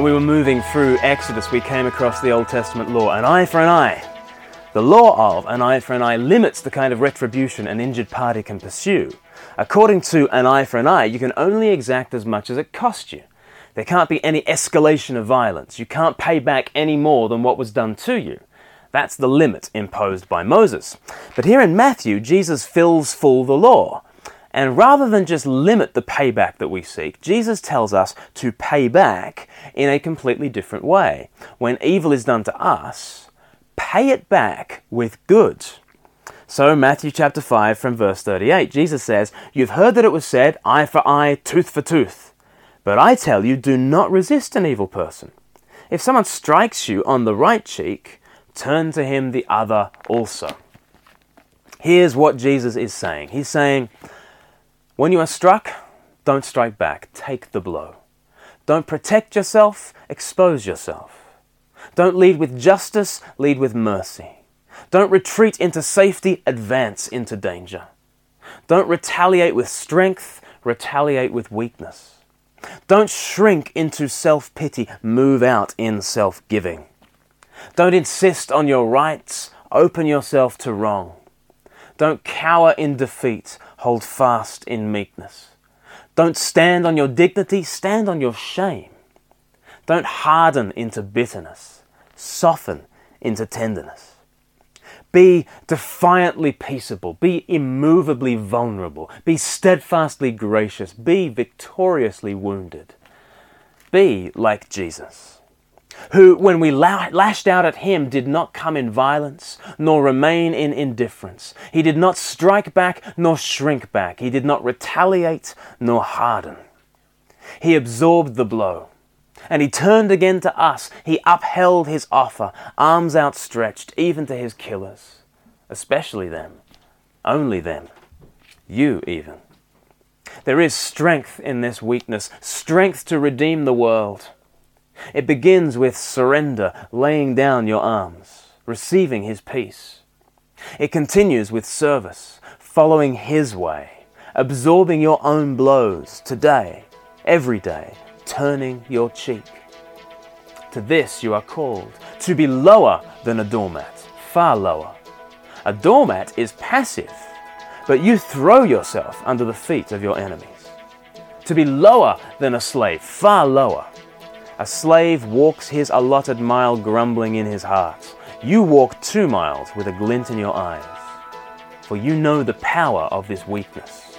When we were moving through Exodus, we came across the Old Testament law an eye for an eye. The law of an eye for an eye limits the kind of retribution an injured party can pursue. According to an eye for an eye, you can only exact as much as it cost you. There can't be any escalation of violence. You can't pay back any more than what was done to you. That's the limit imposed by Moses. But here in Matthew, Jesus fills full the law. And rather than just limit the payback that we seek, Jesus tells us to pay back in a completely different way. When evil is done to us, pay it back with good. So, Matthew chapter 5 from verse 38, Jesus says, You've heard that it was said, eye for eye, tooth for tooth. But I tell you, do not resist an evil person. If someone strikes you on the right cheek, turn to him the other also. Here's what Jesus is saying He's saying, when you are struck, don't strike back, take the blow. Don't protect yourself, expose yourself. Don't lead with justice, lead with mercy. Don't retreat into safety, advance into danger. Don't retaliate with strength, retaliate with weakness. Don't shrink into self pity, move out in self giving. Don't insist on your rights, open yourself to wrong. Don't cower in defeat, hold fast in meekness. Don't stand on your dignity, stand on your shame. Don't harden into bitterness, soften into tenderness. Be defiantly peaceable, be immovably vulnerable, be steadfastly gracious, be victoriously wounded. Be like Jesus who, when we lashed out at him, did not come in violence, nor remain in indifference. He did not strike back, nor shrink back. He did not retaliate, nor harden. He absorbed the blow. And he turned again to us. He upheld his offer, arms outstretched, even to his killers, especially them, only them, you even. There is strength in this weakness, strength to redeem the world. It begins with surrender, laying down your arms, receiving His peace. It continues with service, following His way, absorbing your own blows today, every day, turning your cheek. To this you are called, to be lower than a doormat, far lower. A doormat is passive, but you throw yourself under the feet of your enemies. To be lower than a slave, far lower. A slave walks his allotted mile grumbling in his heart. You walk two miles with a glint in your eyes. For you know the power of this weakness.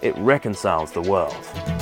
It reconciles the world.